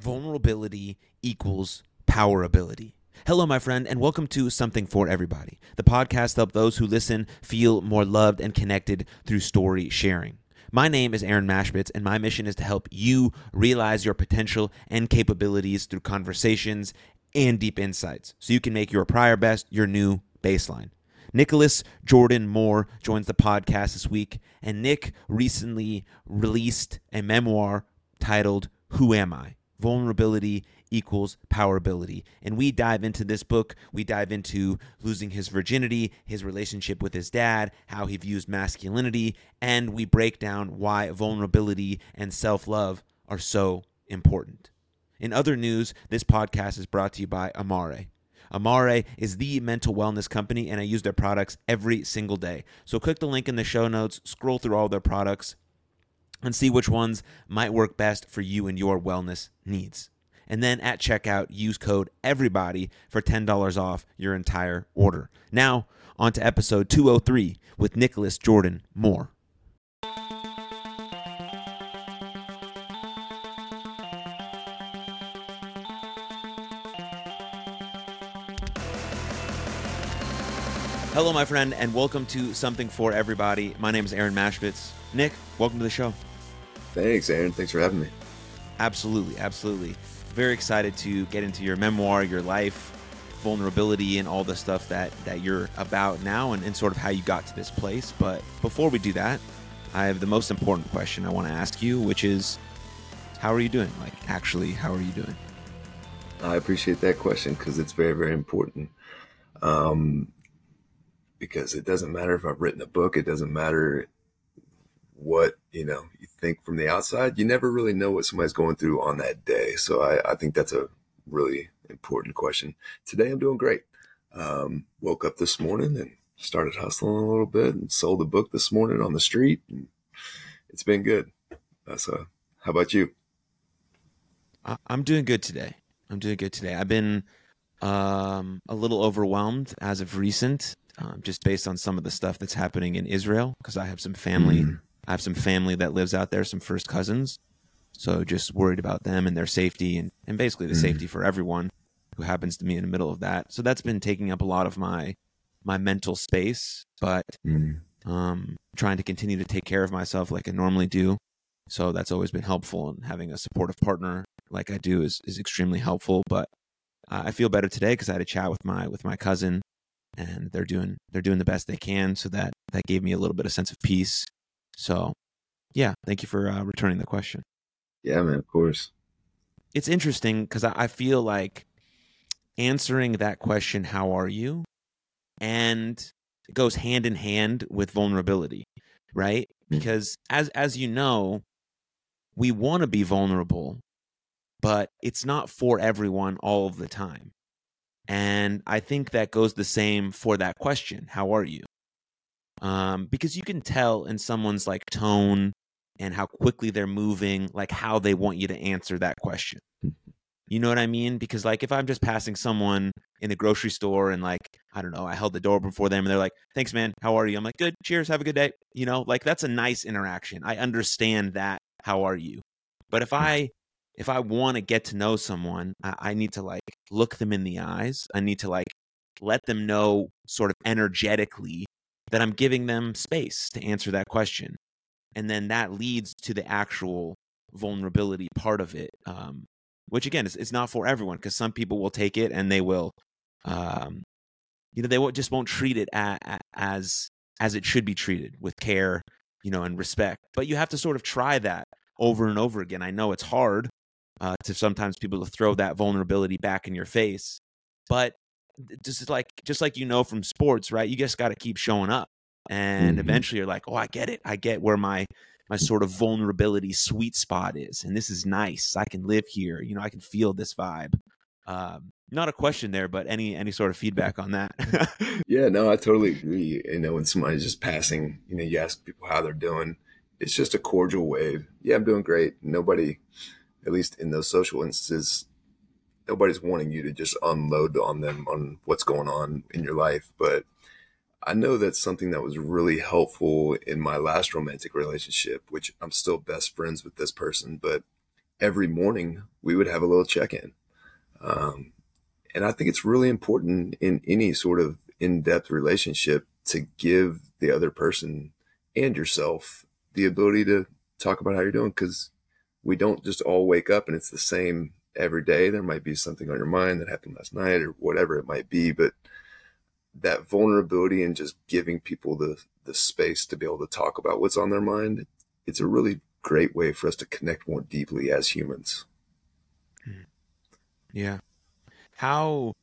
vulnerability equals powerability. Hello, my friend, and welcome to Something for Everybody, the podcast to help those who listen feel more loved and connected through story sharing. My name is Aaron Mashbitz, and my mission is to help you realize your potential and capabilities through conversations and deep insights so you can make your prior best your new baseline. Nicholas Jordan Moore joins the podcast this week, and Nick recently released a memoir titled Who Am I? Vulnerability equals powerability. And we dive into this book. We dive into losing his virginity, his relationship with his dad, how he views masculinity, and we break down why vulnerability and self love are so important. In other news, this podcast is brought to you by Amare. Amare is the mental wellness company, and I use their products every single day. So click the link in the show notes, scroll through all their products, and see which ones might work best for you and your wellness needs. And then at checkout, use code EVERYBODY for $10 off your entire order. Now, on to episode 203 with Nicholas Jordan Moore. Hello, my friend, and welcome to Something for Everybody. My name is Aaron Mashvitz. Nick, welcome to the show. Thanks, Aaron. Thanks for having me. Absolutely, absolutely. Very excited to get into your memoir, your life, vulnerability, and all the stuff that that you're about now, and, and sort of how you got to this place. But before we do that, I have the most important question I want to ask you, which is, how are you doing? Like, actually, how are you doing? I appreciate that question because it's very, very important. Um, because it doesn't matter if I've written a book, it doesn't matter what you know you think from the outside. You never really know what somebody's going through on that day. So I, I think that's a really important question. Today I'm doing great. Um, woke up this morning and started hustling a little bit and sold a book this morning on the street. And it's been good. That's uh, how about you? I'm doing good today. I'm doing good today. I've been um, a little overwhelmed as of recent um, just based on some of the stuff that's happening in Israel, because I have some family. Mm. I have some family that lives out there, some first cousins. So just worried about them and their safety, and, and basically the mm. safety for everyone who happens to be in the middle of that. So that's been taking up a lot of my my mental space, but mm. um, trying to continue to take care of myself like I normally do. So that's always been helpful, and having a supportive partner like I do is is extremely helpful. But I feel better today because I had a chat with my with my cousin and they're doing they're doing the best they can. So that that gave me a little bit of sense of peace. So, yeah, thank you for uh, returning the question. Yeah, man, of course. It's interesting because I, I feel like answering that question, "How are you?" and it goes hand in hand with vulnerability, right? Mm-hmm. Because as as you know, we want to be vulnerable, but it's not for everyone all of the time. And I think that goes the same for that question How are you? Um, because you can tell in someone's like tone and how quickly they're moving, like how they want you to answer that question. You know what I mean? Because like if I'm just passing someone in the grocery store and like I don't know, I held the door before them and they're like, "Thanks, man. How are you?" I'm like, "Good. Cheers. Have a good day." You know, like that's a nice interaction. I understand that. How are you? But if I if I want to get to know someone, I, I need to like look them in the eyes. I need to like let them know sort of energetically that I'm giving them space to answer that question. And then that leads to the actual vulnerability part of it, um, which again it's not for everyone because some people will take it and they will, um, you know, they won't, just won't treat it as as it should be treated with care, you know, and respect. But you have to sort of try that over and over again. I know it's hard, uh, to sometimes people to throw that vulnerability back in your face. But just like just like you know from sports, right? You just got to keep showing up, and mm-hmm. eventually you're like, oh, I get it. I get where my my sort of vulnerability sweet spot is, and this is nice. I can live here. You know, I can feel this vibe. Um, not a question there, but any any sort of feedback on that? yeah, no, I totally agree. You know, when somebody's just passing, you know, you ask people how they're doing. It's just a cordial wave. Yeah, I'm doing great. Nobody at least in those social instances, nobody's wanting you to just unload on them on what's going on in your life. But I know that's something that was really helpful in my last romantic relationship, which I'm still best friends with this person. But every morning we would have a little check in. Um, and I think it's really important in any sort of in depth relationship to give the other person and yourself the ability to talk about how you're doing because we don't just all wake up and it's the same every day. There might be something on your mind that happened last night or whatever it might be, but that vulnerability and just giving people the the space to be able to talk about what's on their mind, it's a really great way for us to connect more deeply as humans. Yeah. How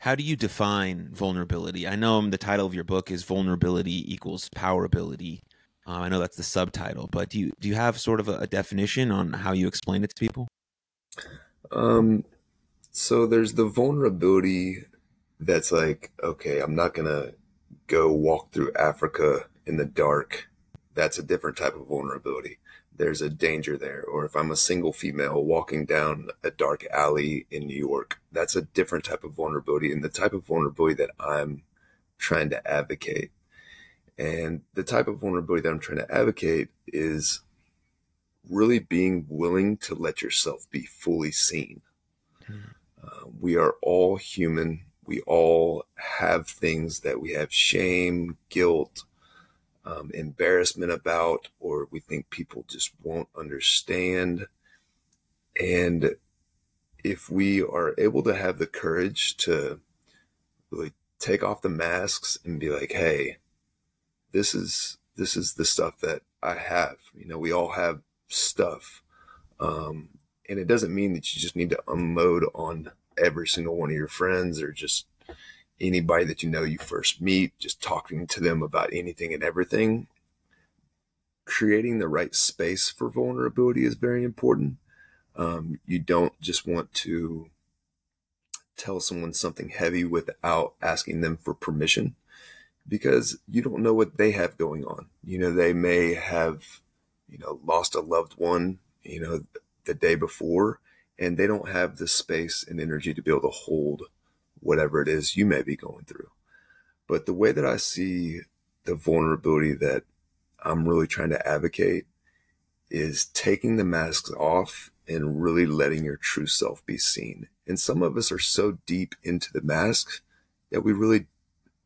how do you define vulnerability? I know the title of your book is vulnerability equals powerability. Um, I know that's the subtitle, but do you do you have sort of a, a definition on how you explain it to people? Um, so there's the vulnerability that's like, okay, I'm not gonna go walk through Africa in the dark. That's a different type of vulnerability. There's a danger there. Or if I'm a single female walking down a dark alley in New York, that's a different type of vulnerability and the type of vulnerability that I'm trying to advocate. And the type of vulnerability that I'm trying to advocate is really being willing to let yourself be fully seen. Mm. Uh, we are all human we all have things that we have shame, guilt, um, embarrassment about, or we think people just won't understand. And if we are able to have the courage to really take off the masks and be like, hey, this is this is the stuff that I have. You know, we all have stuff. Um, and it doesn't mean that you just need to unload on every single one of your friends or just anybody that you know you first meet, just talking to them about anything and everything. Creating the right space for vulnerability is very important. Um, you don't just want to tell someone something heavy without asking them for permission because you don't know what they have going on. You know, they may have, you know, lost a loved one, you know, the day before and they don't have the space and energy to be able to hold whatever it is you may be going through. But the way that I see the vulnerability that I'm really trying to advocate is taking the masks off and really letting your true self be seen. And some of us are so deep into the mask that we really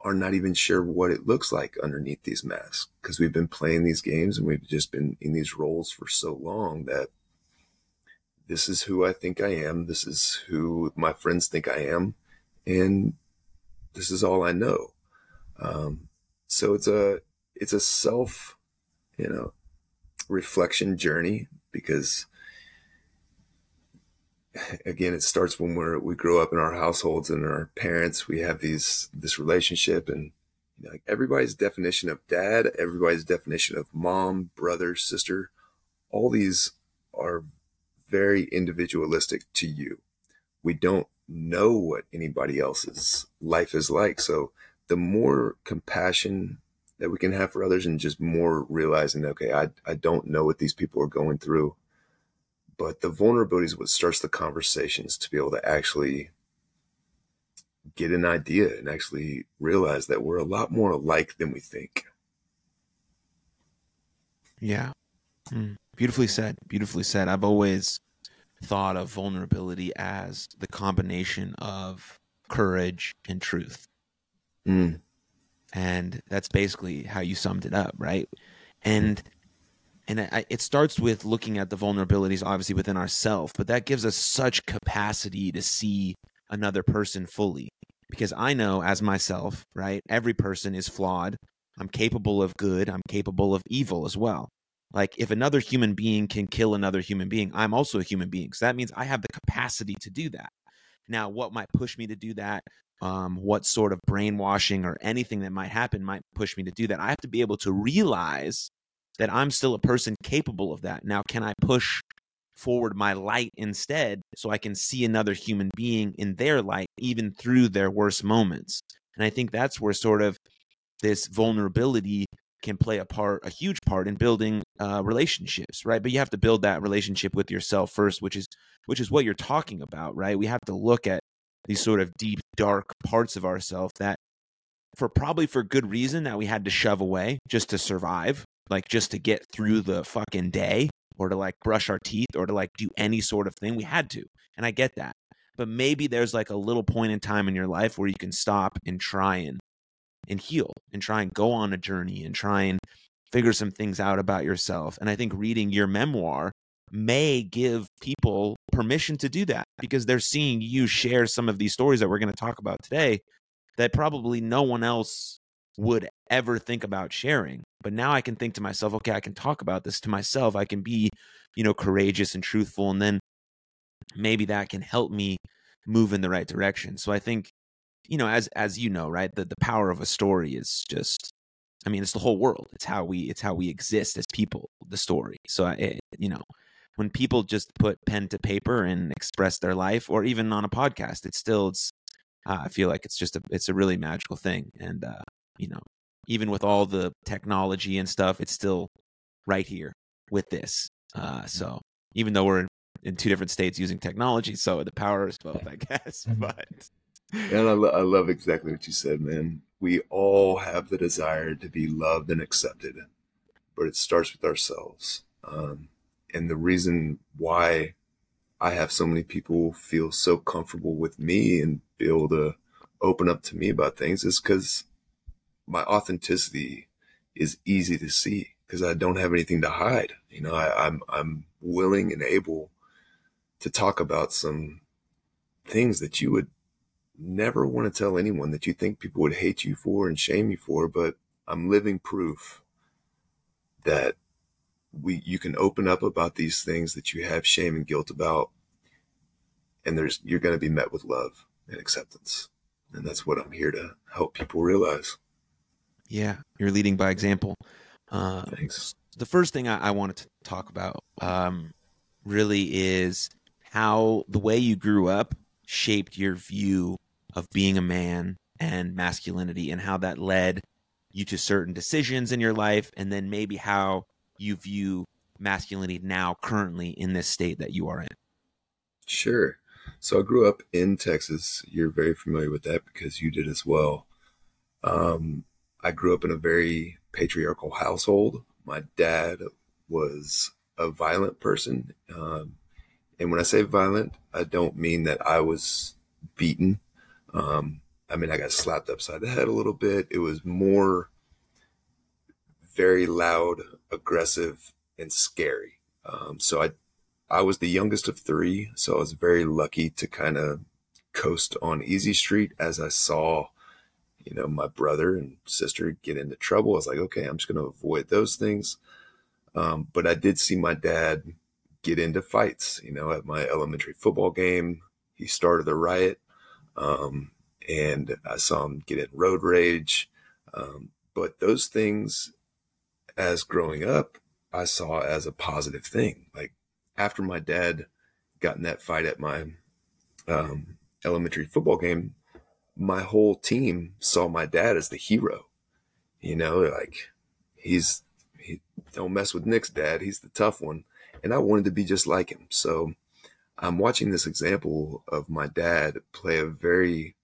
are not even sure what it looks like underneath these masks because we've been playing these games and we've just been in these roles for so long that this is who I think I am. This is who my friends think I am. And this is all I know. Um, so it's a, it's a self, you know, reflection journey because again, it starts when we're, we grow up in our households and our parents, we have these, this relationship and you know, like everybody's definition of dad, everybody's definition of mom, brother, sister, all these are very individualistic to you. We don't know what anybody else's life is like. So the more compassion that we can have for others and just more realizing, okay, I, I don't know what these people are going through. But the vulnerability is what starts the conversations to be able to actually get an idea and actually realize that we're a lot more alike than we think. Yeah. Mm. Beautifully said. Beautifully said. I've always thought of vulnerability as the combination of courage and truth. Mm. And that's basically how you summed it up, right? And and I, it starts with looking at the vulnerabilities obviously within ourselves, but that gives us such capacity to see another person fully. Because I know as myself, right? Every person is flawed. I'm capable of good, I'm capable of evil as well. Like if another human being can kill another human being, I'm also a human being. So that means I have the capacity to do that. Now, what might push me to do that? Um, what sort of brainwashing or anything that might happen might push me to do that? I have to be able to realize that I'm still a person capable of that. Now, can I push forward my light instead so I can see another human being in their light, even through their worst moments? And I think that's where sort of this vulnerability can play a part, a huge part in building uh, relationships, right? But you have to build that relationship with yourself first, which is which is what you're talking about, right? We have to look at these sort of deep, dark parts of ourselves that, for probably for good reason, that we had to shove away just to survive, like just to get through the fucking day, or to like brush our teeth or to like do any sort of thing. We had to. And I get that. But maybe there's like a little point in time in your life where you can stop and try and and heal and try and go on a journey and try and figure some things out about yourself. And I think reading your memoir may give people permission to do that because they're seeing you share some of these stories that we're going to talk about today that probably no one else would ever think about sharing. But now I can think to myself, okay, I can talk about this to myself. I can be, you know, courageous and truthful. And then maybe that can help me move in the right direction. So I think, you know, as as you know, right, the, the power of a story is just I mean, it's the whole world. It's how we it's how we exist as people, the story. So it, you know, when people just put pen to paper and express their life or even on a podcast, it's still it's uh, I feel like it's just a it's a really magical thing and uh, you know, even with all the technology and stuff, it's still right here with this. Uh, so even though we're in two different states using technology, so the power is both, I guess. Mm-hmm. But and I, lo- I love exactly what you said, man. We all have the desire to be loved and accepted, but it starts with ourselves. Um, and the reason why I have so many people feel so comfortable with me and be able to open up to me about things is because my authenticity is easy to see because I don't have anything to hide. You know, I, I'm I'm willing and able to talk about some things that you would never want to tell anyone that you think people would hate you for and shame you for, but I'm living proof that we you can open up about these things that you have shame and guilt about and there's you're going to be met with love and acceptance. And that's what I'm here to help people realize. Yeah, you're leading by example. Uh, Thanks. the first thing I, I wanted to talk about um, really is how the way you grew up shaped your view of being a man and masculinity and how that led you to certain decisions in your life and then maybe how you view masculinity now currently in this state that you are in Sure. So I grew up in Texas. You're very familiar with that because you did as well. Um, I grew up in a very patriarchal household. My dad was a violent person. Um, and when I say violent, I don't mean that I was beaten. Um, I mean, I got slapped upside the head a little bit. It was more very loud, aggressive, and scary. Um, so I I was the youngest of three, so I was very lucky to kind of coast on easy street as I saw, you know, my brother and sister get into trouble. I was like, okay, I'm just going to avoid those things. Um, but I did see my dad get into fights, you know, at my elementary football game. He started a riot, um, and I saw him get in road rage. Um, but those things, as growing up, I saw as a positive thing. Like after my dad got in that fight at my um, elementary football game, my whole team saw my dad as the hero. You know, like he's he don't mess with Nick's dad. He's the tough one, and I wanted to be just like him. So I'm watching this example of my dad play a very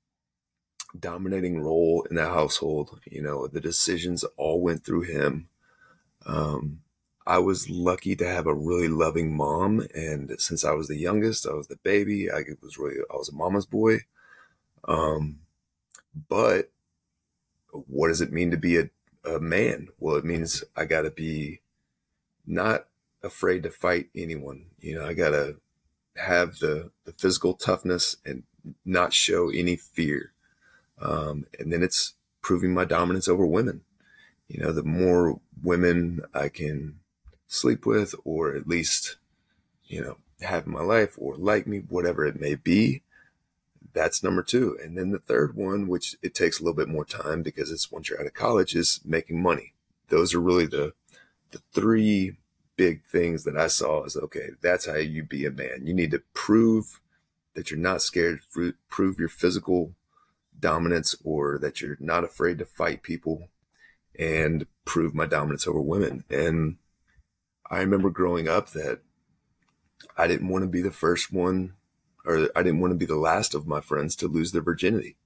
dominating role in that household. You know, the decisions all went through him. Um, I was lucky to have a really loving mom, and since I was the youngest, I was the baby. I was really I was a mama's boy. Um, but what does it mean to be a, a man? Well, it means I got to be not afraid to fight anyone. You know, I got to have the the physical toughness and not show any fear. Um, and then it's proving my dominance over women. You know, the more women I can sleep with, or at least, you know, have in my life or like me, whatever it may be. That's number two. And then the third one, which it takes a little bit more time because it's once you're out of college, is making money. Those are really the the three big things that I saw as okay, that's how you be a man. You need to prove that you're not scared, prove your physical dominance, or that you're not afraid to fight people, and prove my dominance over women. And I remember growing up that I didn't want to be the first one, or I didn't want to be the last of my friends to lose their virginity.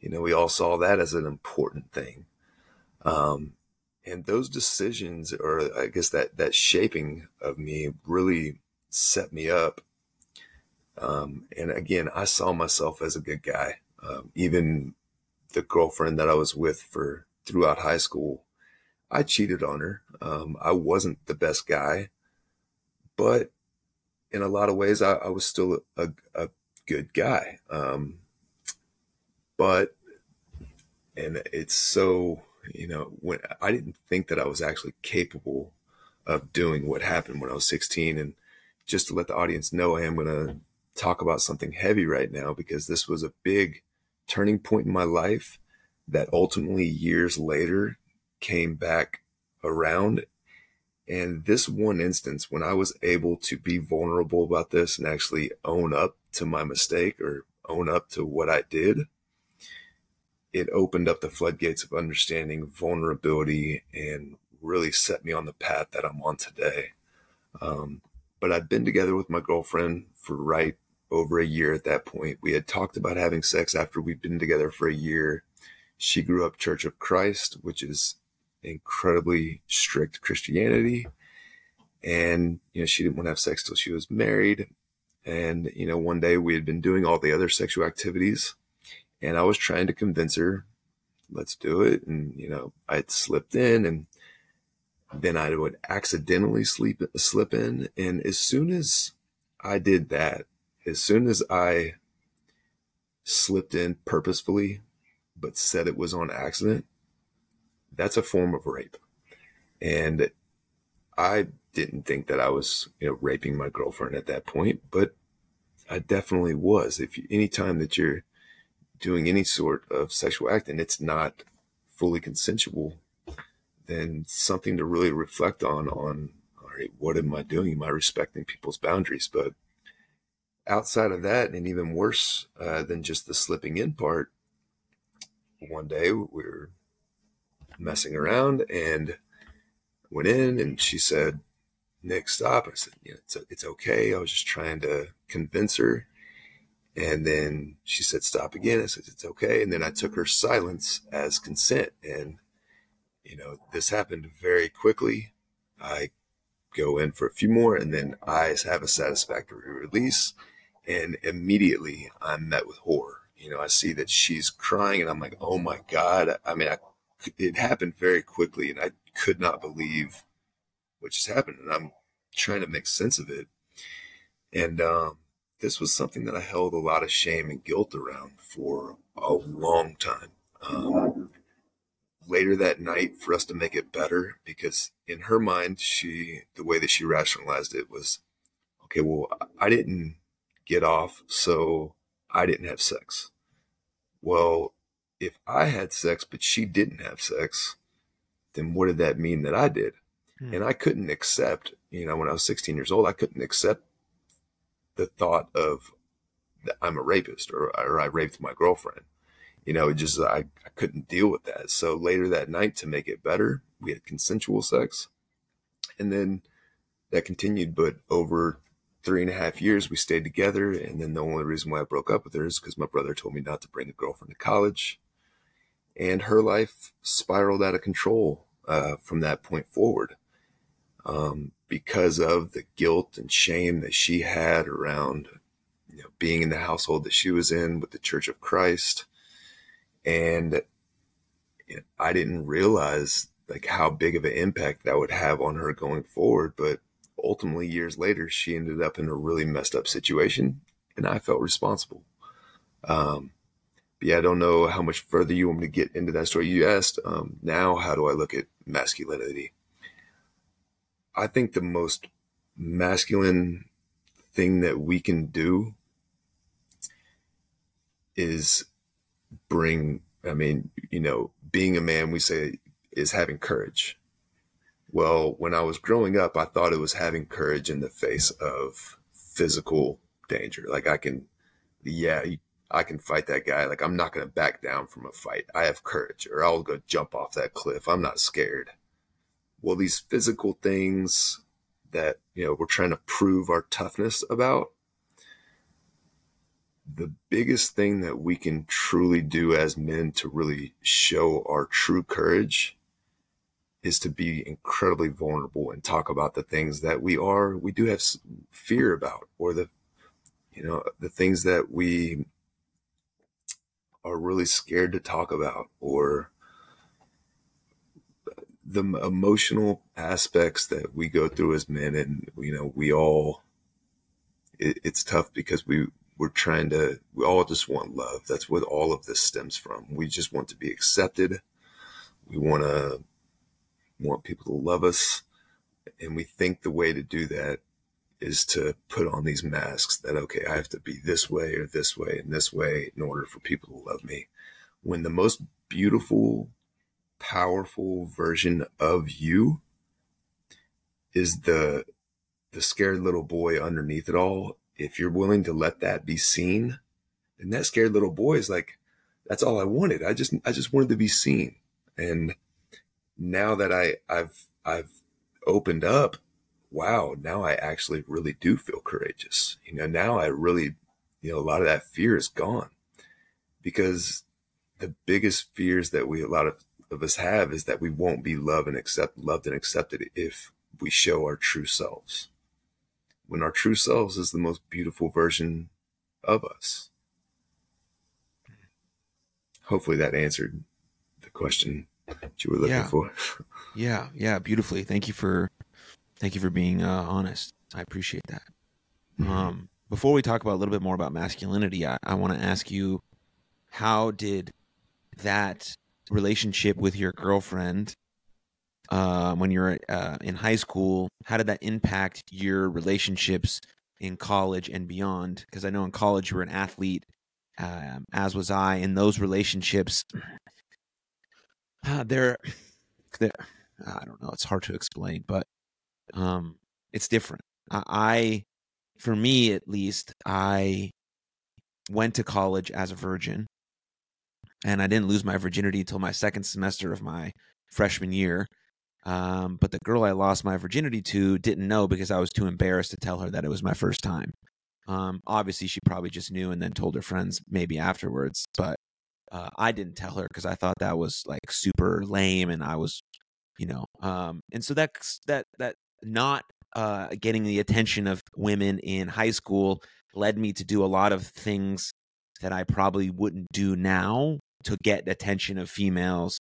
You know, we all saw that as an important thing. Um, and those decisions, or I guess that that shaping of me, really set me up. Um, and again, I saw myself as a good guy. Um, even the girlfriend that I was with for throughout high school, I cheated on her. Um, I wasn't the best guy, but in a lot of ways, I, I was still a, a, good guy. Um, but, and it's so, you know, when I didn't think that I was actually capable of doing what happened when I was 16. And just to let the audience know, I am going to talk about something heavy right now because this was a big turning point in my life that ultimately years later came back around. And this one instance, when I was able to be vulnerable about this and actually own up to my mistake or own up to what I did, it opened up the floodgates of understanding vulnerability and really set me on the path that I'm on today. Um, but I'd been together with my girlfriend for right over a year at that point. We had talked about having sex after we'd been together for a year. She grew up Church of Christ, which is incredibly strict Christianity. And, you know, she didn't want to have sex till she was married. And, you know, one day we had been doing all the other sexual activities and I was trying to convince her, let's do it. And, you know, I'd slipped in and then I would accidentally sleep, slip in. And as soon as I did that, as soon as I slipped in purposefully, but said it was on accident, that's a form of rape. And I didn't think that I was, you know, raping my girlfriend at that point, but I definitely was. If you, anytime that you're doing any sort of sexual act and it's not fully consensual, then something to really reflect on, on, all right, what am I doing? Am I respecting people's boundaries? But outside of that, and even worse uh, than just the slipping in part, one day we were messing around and went in and she said, Nick, stop. I said, yeah, it's, it's okay. I was just trying to convince her. And then she said, stop again. I said, it's okay. And then I took her silence as consent. And, you know, this happened very quickly. I go in for a few more and then I have a satisfactory release. And immediately I'm met with horror. You know, I see that she's crying and I'm like, oh my God. I mean, I it happened very quickly and I could not believe what just happened. And I'm trying to make sense of it. And um, this was something that I held a lot of shame and guilt around for a long time. Um, later that night, for us to make it better, because in her mind, she, the way that she rationalized it was, okay, well, I didn't get off, so I didn't have sex. Well, if I had sex, but she didn't have sex, then what did that mean that I did? Hmm. And I couldn't accept, you know, when I was 16 years old, I couldn't accept the thought of that I'm a rapist or, or I raped my girlfriend. You know, it just, I, I couldn't deal with that. So later that night, to make it better, we had consensual sex. And then that continued, but over three and a half years, we stayed together. And then the only reason why I broke up with her is because my brother told me not to bring a girlfriend to college and her life spiraled out of control uh, from that point forward um, because of the guilt and shame that she had around you know, being in the household that she was in with the Church of Christ, and you know, I didn't realize like how big of an impact that would have on her going forward. But ultimately, years later, she ended up in a really messed up situation, and I felt responsible. Um, but yeah, I don't know how much further you want me to get into that story. You asked, um, now how do I look at masculinity? I think the most masculine thing that we can do is bring, I mean, you know, being a man, we say is having courage. Well, when I was growing up, I thought it was having courage in the face of physical danger. Like I can, yeah, I can fight that guy. Like I'm not going to back down from a fight. I have courage or I'll go jump off that cliff. I'm not scared. Well, these physical things that, you know, we're trying to prove our toughness about, the biggest thing that we can truly do as men to really show our true courage is to be incredibly vulnerable and talk about the things that we are we do have fear about or the you know the things that we are really scared to talk about or the emotional aspects that we go through as men and you know we all it, it's tough because we we're trying to we all just want love. That's what all of this stems from. We just want to be accepted. We want to want people to love us. And we think the way to do that is to put on these masks that, okay, I have to be this way or this way and this way in order for people to love me. When the most beautiful, powerful version of you is the, the scared little boy underneath it all. If you're willing to let that be seen, then that scared little boy is like, that's all I wanted. I just, I just wanted to be seen. And now that I, I've, I've opened up, wow, now I actually really do feel courageous. You know, now I really, you know, a lot of that fear is gone because the biggest fears that we, a lot of, of us have is that we won't be loved and accept, loved and accepted if we show our true selves. When our true selves is the most beautiful version of us. Hopefully that answered the question that you were looking yeah. for. yeah, yeah, beautifully. Thank you for thank you for being uh, honest. I appreciate that. Mm-hmm. Um, before we talk about a little bit more about masculinity, I, I want to ask you, how did that relationship with your girlfriend uh, when you're uh, in high school? How did that impact your relationships in college and beyond? Because I know in college you were an athlete, um, as was I, and those relationships uh, they're, they're I don't know. It's hard to explain, but um, it's different. I, I, for me at least, I went to college as a virgin, and I didn't lose my virginity until my second semester of my freshman year. Um, but the girl I lost my virginity to didn't know because I was too embarrassed to tell her that it was my first time. Um, obviously, she probably just knew and then told her friends maybe afterwards. But uh, I didn't tell her because I thought that was like super lame, and I was, you know, um, and so that that that not uh, getting the attention of women in high school led me to do a lot of things that I probably wouldn't do now to get attention of females.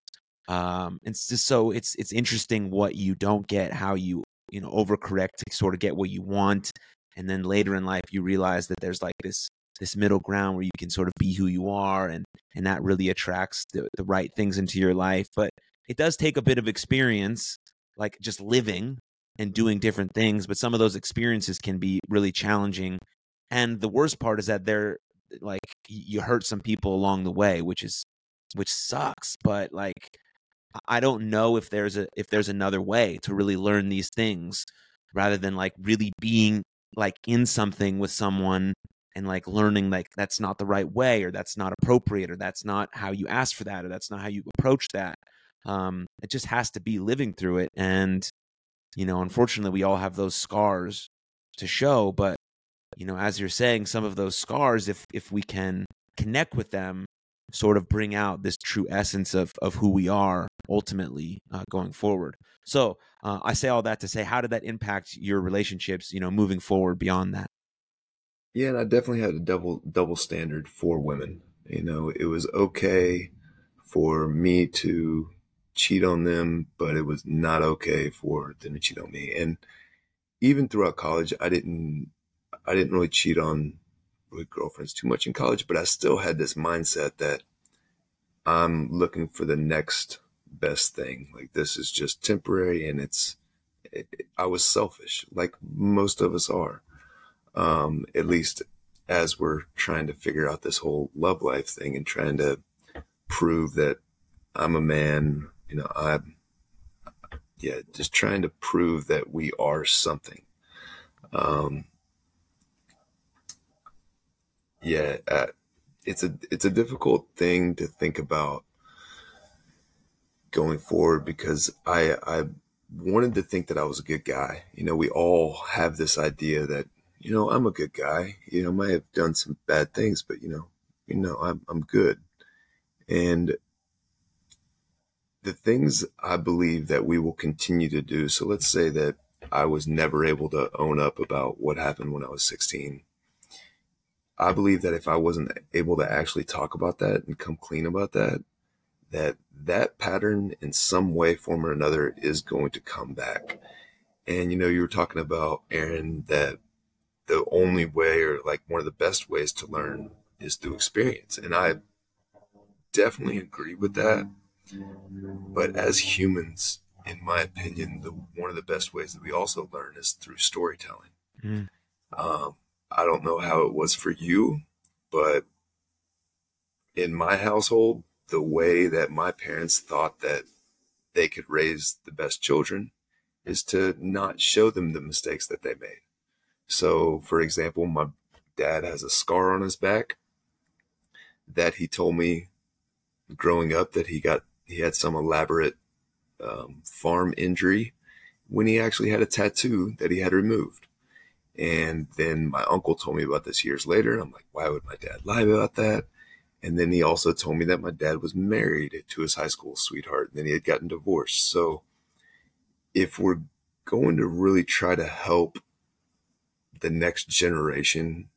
Um, and just so it's it's interesting what you don't get, how you you know overcorrect to sort of get what you want, and then later in life you realize that there's like this this middle ground where you can sort of be who you are and and that really attracts the, the right things into your life but it does take a bit of experience like just living and doing different things but some of those experiences can be really challenging. And the worst part is that they're like you hurt some people along the way which is which sucks but like i don't know if there's a if there's another way to really learn these things rather than like really being like in something with someone and like learning like that's not the right way or that's not appropriate or that's not how you ask for that or that's not how you approach that. Um it just has to be living through it and you know unfortunately we all have those scars to show but you know as you're saying some of those scars if if we can connect with them sort of bring out this true essence of of who we are ultimately uh, going forward so uh, i say all that to say how did that impact your relationships you know moving forward beyond that yeah, and I definitely had a double double standard for women. You know, it was okay for me to cheat on them, but it was not okay for them to cheat on me. And even throughout college, I didn't I didn't really cheat on with girlfriends too much in college, but I still had this mindset that I'm looking for the next best thing. Like this is just temporary and it's it, I was selfish like most of us are um, at least as we're trying to figure out this whole love life thing and trying to prove that I'm a man, you know, I'm, yeah, just trying to prove that we are something. Um, yeah, uh, it's a it's a difficult thing to think about going forward because I I wanted to think that I was a good guy. You know, we all have this idea that you know, I'm a good guy. You know, I might have done some bad things, but you know, you know, I'm I'm good. And the things I believe that we will continue to do. So let's say that I was never able to own up about what happened when I was 16. I believe that if I wasn't able to actually talk about that and come clean about that, that that pattern in some way, form or another is going to come back. And you know, you were talking about Aaron that the only way or like one of the best ways to learn is through experience. And I definitely agree with that. But as humans, in my opinion, the one of the best ways that we also learn is through storytelling. Mm. Um, I don't know how it was for you, but in my household, the way that my parents thought that they could raise the best children is to not show them the mistakes that they made. So, for example, my dad has a scar on his back that he told me growing up that he got he had some elaborate um, farm injury when he actually had a tattoo that he had removed. And then my uncle told me about this years later. I'm like, why would my dad lie about that? And then he also told me that my dad was married to his high school sweetheart and then he had gotten divorced. So if we're going to really try to help the next generation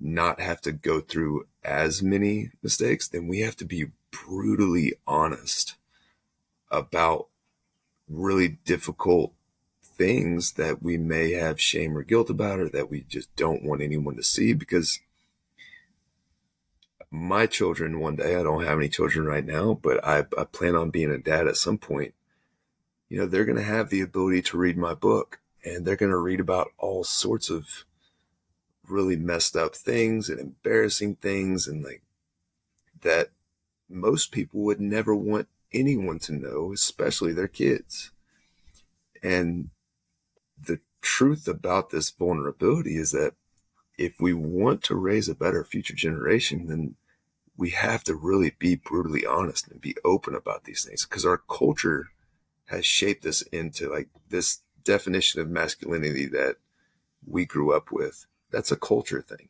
not have to go through as many mistakes, then we have to be brutally honest about really difficult things that we may have shame or guilt about or that we just don't want anyone to see because my children one day, I don't have any children right now, but I, I plan on being a dad at some point. You know, they're going to have the ability to read my book and they're going to read about all sorts of really messed up things and embarrassing things and like that most people would never want anyone to know, especially their kids. And the truth about this vulnerability is that if we want to raise a better future generation, then we have to really be brutally honest and be open about these things because our culture has shaped us into like this definition of masculinity that we grew up with. That's a culture thing.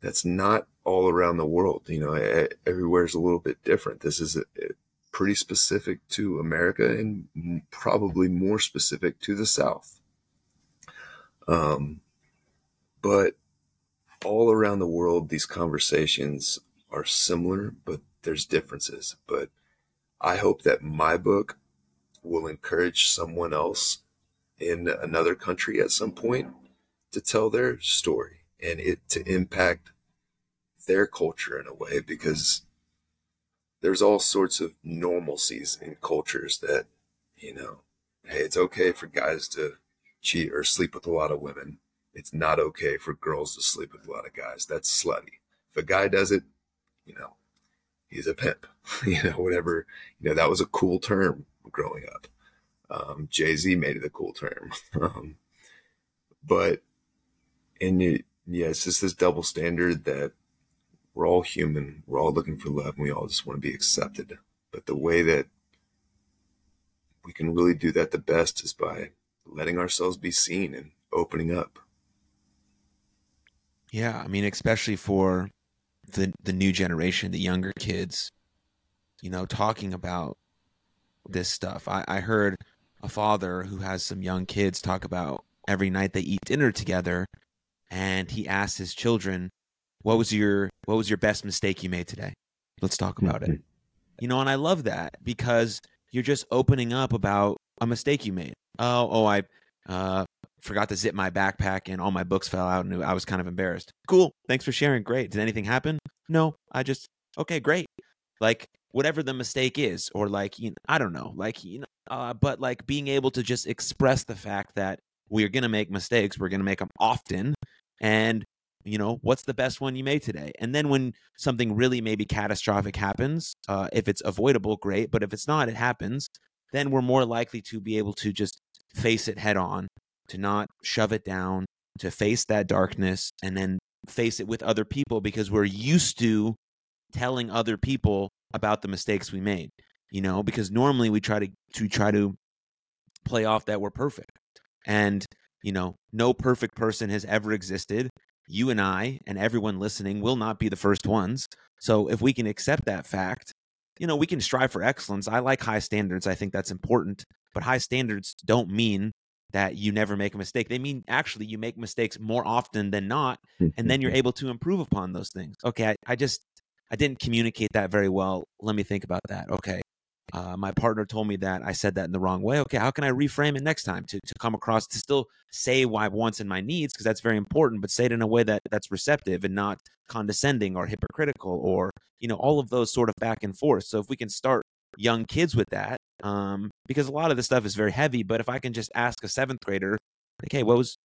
That's not all around the world. You know, everywhere is a little bit different. This is a, a pretty specific to America and probably more specific to the South. Um, but all around the world, these conversations are similar, but there's differences. But I hope that my book will encourage someone else in another country at some point to tell their story and it to impact their culture in a way because there's all sorts of normalcies in cultures that, you know, hey, it's okay for guys to cheat or sleep with a lot of women. It's not okay for girls to sleep with a lot of guys. That's slutty. If a guy does it, you know, he's a pimp. you know, whatever. You know, that was a cool term growing up. Um, Jay Z made it a cool term. um, but, and you, yeah, it's just this double standard that we're all human. We're all looking for love and we all just want to be accepted. But the way that we can really do that the best is by letting ourselves be seen and opening up. Yeah, I mean, especially for the the new generation, the younger kids, you know, talking about this stuff. I, I heard a father who has some young kids talk about every night they eat dinner together, and he asked his children, "What was your what was your best mistake you made today? Let's talk about it." You know, and I love that because you're just opening up about a mistake you made. Oh, oh, I uh, forgot to zip my backpack and all my books fell out and I was kind of embarrassed. Cool. Thanks for sharing. Great. Did anything happen? No, I just, okay, great. Like whatever the mistake is, or like, you know, I don't know, like, you know, uh, but like being able to just express the fact that we're going to make mistakes. We're going to make them often. And, you know, what's the best one you made today? And then when something really maybe catastrophic happens, uh, if it's avoidable, great. But if it's not, it happens, then we're more likely to be able to just face it head on, to not shove it down, to face that darkness and then face it with other people because we're used to telling other people about the mistakes we made. You know, because normally we try to to try to play off that we're perfect. And, you know, no perfect person has ever existed. You and I and everyone listening will not be the first ones. So if we can accept that fact you know, we can strive for excellence. I like high standards. I think that's important. But high standards don't mean that you never make a mistake. They mean actually you make mistakes more often than not, and then you're mm-hmm. able to improve upon those things. Okay, I, I just I didn't communicate that very well. Let me think about that. Okay. Uh, my partner told me that I said that in the wrong way. Okay, how can I reframe it next time to, to come across to still say my wants and my needs because that's very important, but say it in a way that that's receptive and not condescending or hypocritical or you know all of those sort of back and forth. So if we can start young kids with that, um, because a lot of this stuff is very heavy. But if I can just ask a seventh grader, like, hey, what was,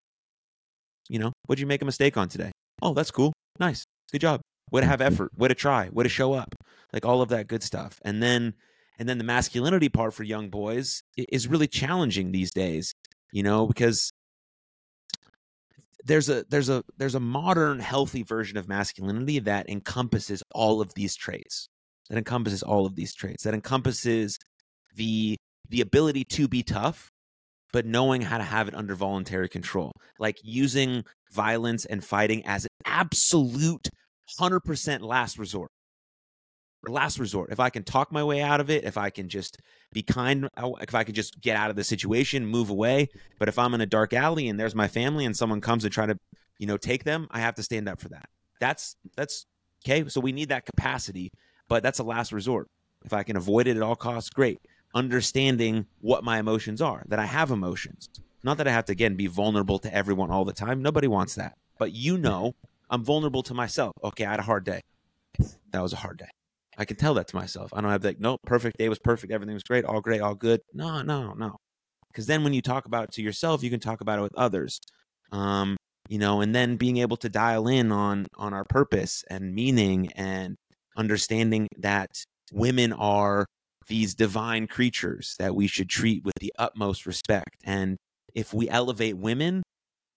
you know, what'd you make a mistake on today? Oh, that's cool. Nice. Good job. Way to have effort. Way to try. Way to show up. Like all of that good stuff. And then, and then the masculinity part for young boys is really challenging these days, you know, because there's a there's a there's a modern healthy version of masculinity that encompasses all of these traits that encompasses all of these traits that encompasses the the ability to be tough but knowing how to have it under voluntary control. Like using violence and fighting as an absolute 100% last resort last resort if i can talk my way out of it if i can just be kind if i can just get out of the situation move away but if i'm in a dark alley and there's my family and someone comes to try to you know take them i have to stand up for that that's that's okay so we need that capacity but that's a last resort if i can avoid it at all costs great understanding what my emotions are, that I have emotions. Not that I have to, again, be vulnerable to everyone all the time. Nobody wants that. But you know, I'm vulnerable to myself. Okay, I had a hard day. That was a hard day. I can tell that to myself. I don't have like, no, perfect day was perfect. Everything was great. All great. All good. No, no, no. Because then when you talk about it to yourself, you can talk about it with others. Um, you know, and then being able to dial in on on our purpose and meaning and understanding that women are these divine creatures that we should treat with the utmost respect. And if we elevate women,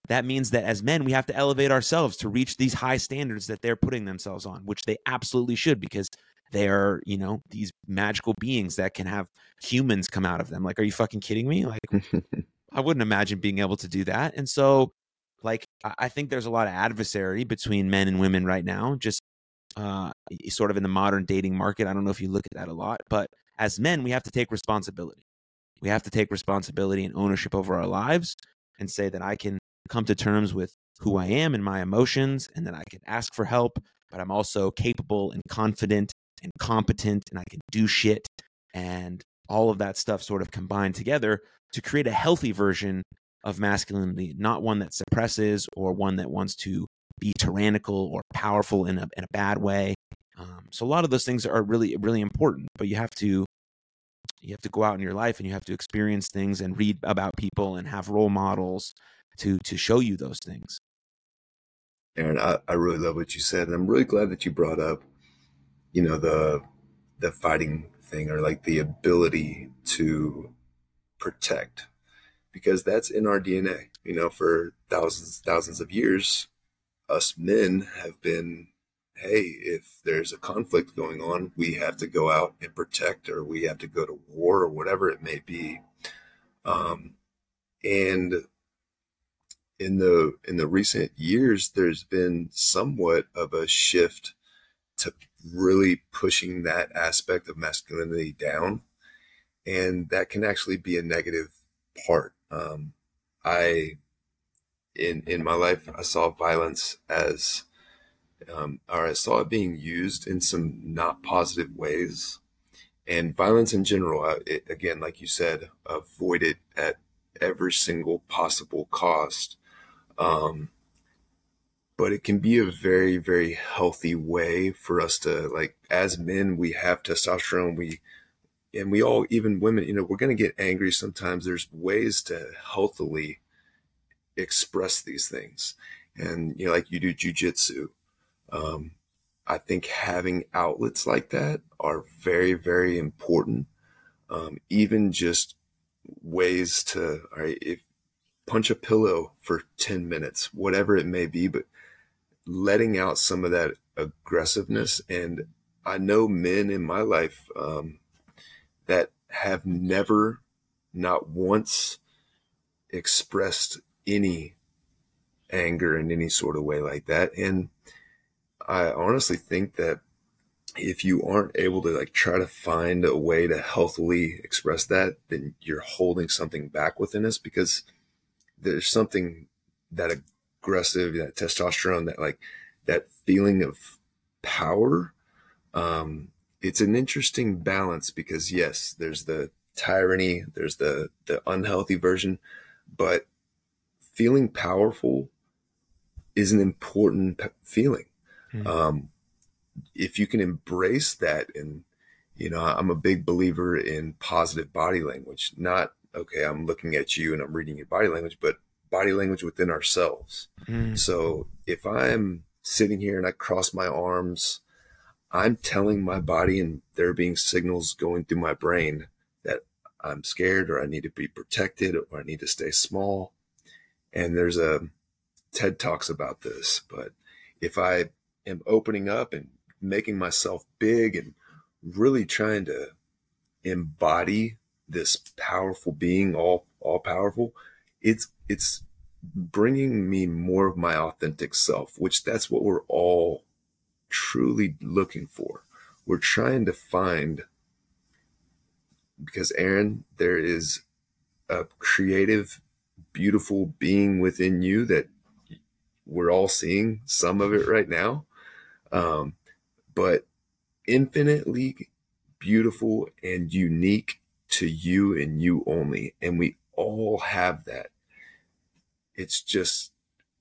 that means that as men, we have to elevate ourselves to reach these high standards that they're putting themselves on, which they absolutely should because they are, you know, these magical beings that can have humans come out of them. Like, are you fucking kidding me? Like, I wouldn't imagine being able to do that. And so, like, I think there's a lot of adversary between men and women right now, just uh, sort of in the modern dating market. I don't know if you look at that a lot, but as men, we have to take responsibility. We have to take responsibility and ownership over our lives and say that I can come to terms with who I am and my emotions, and that I can ask for help, but I'm also capable and confident and competent, and I can do shit. And all of that stuff sort of combined together to create a healthy version of masculinity, not one that suppresses or one that wants to be tyrannical or powerful in a, in a bad way. Um, so a lot of those things are really, really important, but you have to you have to go out in your life and you have to experience things and read about people and have role models to to show you those things aaron i, I really love what you said and i'm really glad that you brought up you know the the fighting thing or like the ability to protect because that's in our dna you know for thousands thousands of years us men have been hey, if there's a conflict going on, we have to go out and protect, or we have to go to war, or whatever it may be. Um, and in the in the recent years, there's been somewhat of a shift to really pushing that aspect of masculinity down, and that can actually be a negative part. Um, I in in my life, I saw violence as um, or I saw it being used in some not positive ways. And violence in general, uh, it, again, like you said, avoided at every single possible cost. Um, but it can be a very, very healthy way for us to, like, as men, we have testosterone. We, and we all, even women, you know, we're going to get angry sometimes. There's ways to healthily express these things. And, you know, like you do jujitsu um, I think having outlets like that are very, very important. Um, even just ways to, all right, if punch a pillow for 10 minutes, whatever it may be, but letting out some of that aggressiveness. And I know men in my life um, that have never, not once, expressed any anger in any sort of way like that. And I honestly think that if you aren't able to like try to find a way to healthily express that, then you're holding something back within us because there's something that aggressive, that testosterone, that like that feeling of power. Um, it's an interesting balance because yes, there's the tyranny, there's the the unhealthy version, but feeling powerful is an important feeling. Mm-hmm. Um, if you can embrace that and you know i'm a big believer in positive body language not okay i'm looking at you and i'm reading your body language but body language within ourselves mm. so if i'm sitting here and i cross my arms i'm telling my body and there being signals going through my brain that i'm scared or i need to be protected or i need to stay small and there's a ted talks about this but if i am opening up and making myself big and really trying to embody this powerful being all all powerful it's it's bringing me more of my authentic self which that's what we're all truly looking for we're trying to find because aaron there is a creative beautiful being within you that we're all seeing some of it right now um, but infinitely beautiful and unique to you and you only. And we all have that. It's just,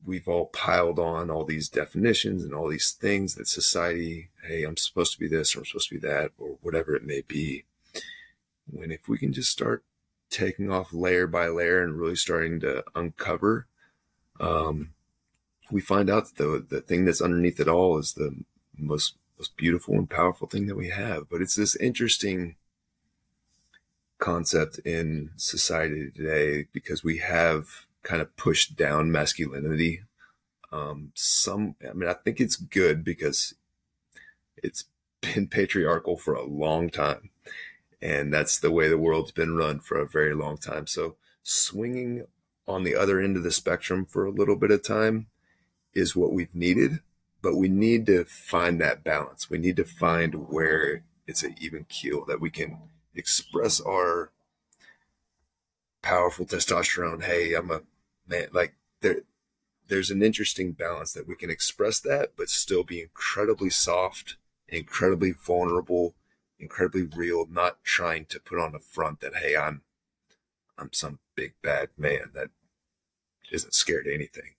we've all piled on all these definitions and all these things that society, hey, I'm supposed to be this or I'm supposed to be that or whatever it may be. When if we can just start taking off layer by layer and really starting to uncover, um, we find out that the, the thing that's underneath it all is the most most beautiful and powerful thing that we have. But it's this interesting concept in society today because we have kind of pushed down masculinity. Um, some, I mean, I think it's good because it's been patriarchal for a long time. And that's the way the world's been run for a very long time. So swinging on the other end of the spectrum for a little bit of time is what we've needed but we need to find that balance. We need to find where it's an even keel that we can express our powerful testosterone. Hey, I'm a man. Like there, there's an interesting balance that we can express that, but still be incredibly soft, incredibly vulnerable, incredibly real. Not trying to put on a front that hey, I'm, I'm some big bad man that isn't scared of anything.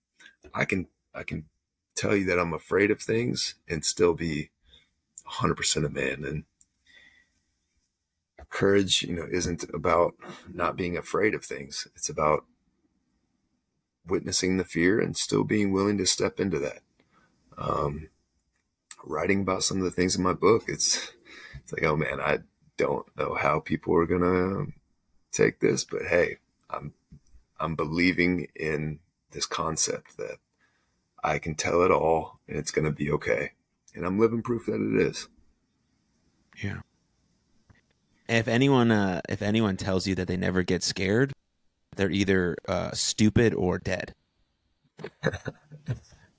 I can, I can tell you that I'm afraid of things and still be 100% a man. And courage, you know, isn't about not being afraid of things. It's about witnessing the fear and still being willing to step into that. Um, writing about some of the things in my book, it's, it's like, oh man, I don't know how people are to take this, but hey, I'm, I'm believing in this concept that I can tell it all and it's to be okay. And I'm living proof that it is. Yeah. If anyone, uh, if anyone tells you that they never get scared, they're either uh, stupid or dead.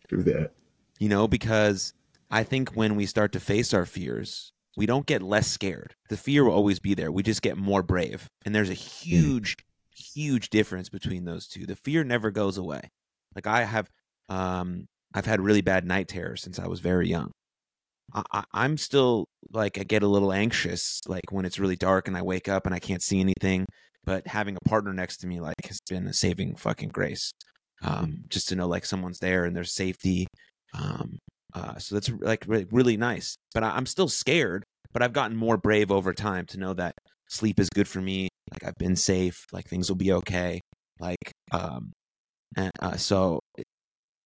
True that. You know, because I think when we start to face our fears, we don't get less scared. The fear will always be there. We just get more brave. And there's a huge, mm. huge difference between those two. The fear never goes away. Like I have um, I've had really bad night terrors since I was very young. I, am still like I get a little anxious like when it's really dark and I wake up and I can't see anything. But having a partner next to me like has been a saving fucking grace. Um, just to know like someone's there and there's safety. Um, uh, so that's like really, really nice. But I, I'm still scared. But I've gotten more brave over time to know that sleep is good for me. Like I've been safe. Like things will be okay. Like um, and, uh, so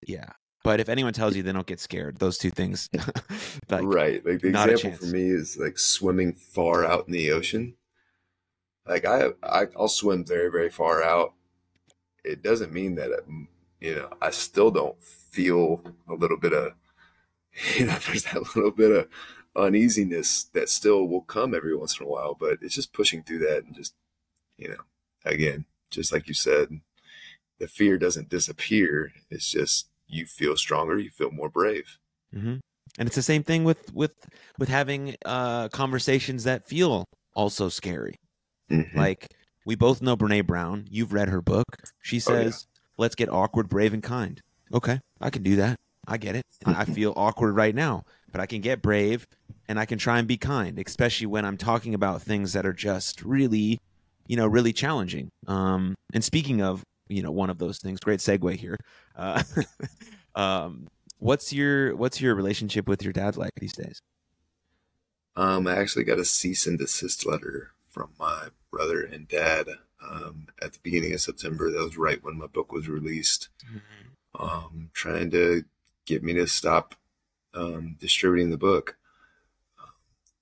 yeah. But if anyone tells you they don't get scared, those two things, like, right? Like the example for me is like swimming far out in the ocean. Like I, I, I'll swim very, very far out. It doesn't mean that it, you know I still don't feel a little bit of, you know, there's that little bit of uneasiness that still will come every once in a while. But it's just pushing through that and just, you know, again, just like you said, the fear doesn't disappear. It's just you feel stronger, you feel more brave. Mm-hmm. and it's the same thing with with with having uh conversations that feel also scary Mhm. like we both know brene brown you've read her book she Oh, yeah. says let's get awkward brave and kind okay i can do that i get it I, I feel awkward right now but i can get brave and i can try and be kind especially when i'm talking about things that are just really you know really challenging um and speaking of you know one of those things great segue here uh um what's your what's your relationship with your dad like these days Um, I actually got a cease and desist letter from my brother and dad um, at the beginning of September. That was right when my book was released. Um, trying to get me to stop um, distributing the book.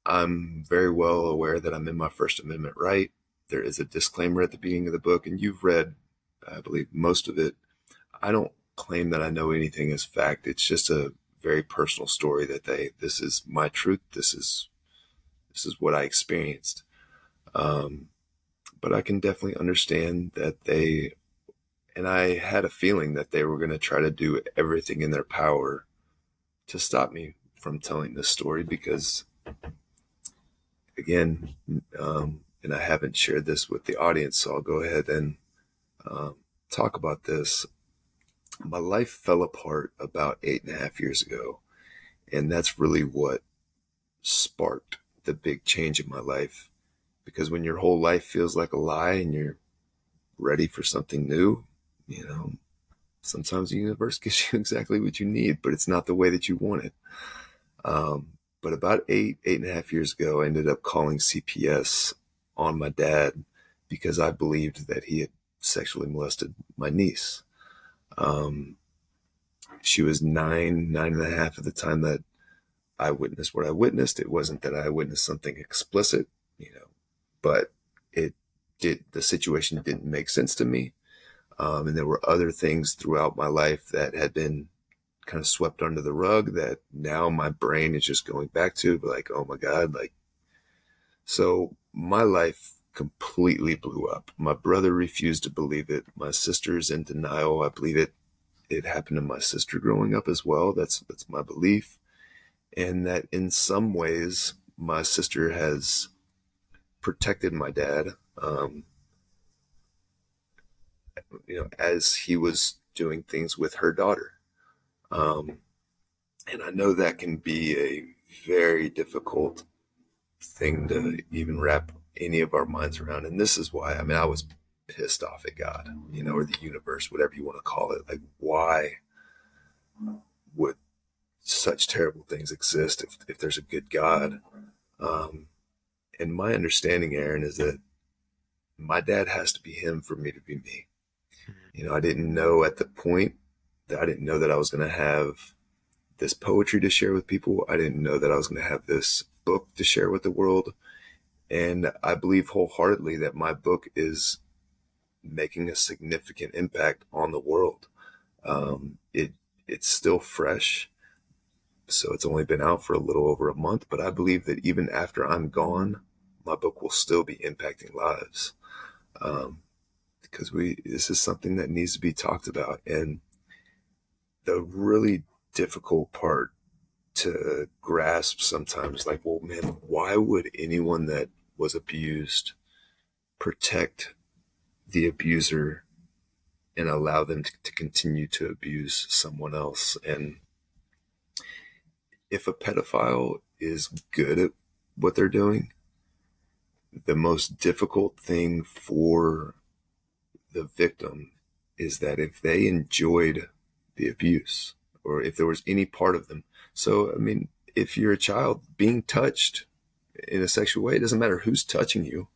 I'm very well aware that I'm in my First Amendment right. There is a disclaimer at the beginning of the book, and you've read, I believe, most of it. I don't claim that I know anything as fact. It's just a very personal story that they. This is my truth. This is this is what I experienced. Um, but I can definitely understand that they, and I had a feeling that they were going to try to do everything in their power to stop me from telling this story because, again, um, and I haven't shared this with the audience, so I'll go ahead and um, talk about this. My life fell apart about eight and a half years ago, and that's really what sparked the big change in my life because when your whole life feels like a lie and you're ready for something new, you know, sometimes the universe gives you exactly what you need, but it's not the way that you want it. Um, but about eight, eight and a half years ago, I ended up calling CPS on my dad because I believed that he had sexually molested my niece. Um, she was nine, nine and a half at the time that I witnessed what I witnessed. It wasn't that I witnessed something explicit, you know, but it did, the situation didn't make sense to me. Um, and there were other things throughout my life that had been kind of swept under the rug that now my brain is just going back to like, oh my God, like, so my life completely blew up. My brother refused to believe it. My sister's in denial. I believe it, it happened to my sister growing up as well. That's, that's my belief and that in some ways my sister has protected my dad um, you know as he was doing things with her daughter um, and i know that can be a very difficult thing to even wrap any of our minds around and this is why i mean i was pissed off at god you know or the universe whatever you want to call it like why would such terrible things exist if, if there's a good God. Um, and my understanding, Aaron, is that my dad has to be him for me to be me. You know, I didn't know at the point that I didn't know that I was going to have this poetry to share with people. I didn't know that I was going to have this book to share with the world. And I believe wholeheartedly that my book is making a significant impact on the world. Um, it, it's still fresh so it's only been out for a little over a month, but I believe that even after I'm gone, my book will still be impacting lives. Um, because we, this is something that needs to be talked about. And the really difficult part to grasp sometimes, like, well, man, why would anyone that was abused protect the abuser and allow them to, to continue to abuse someone else? And, if a pedophile is good at what they're doing, the most difficult thing for the victim is that if they enjoyed the abuse or if there was any part of them. So, I mean, if you're a child being touched in a sexual way, it doesn't matter who's touching you.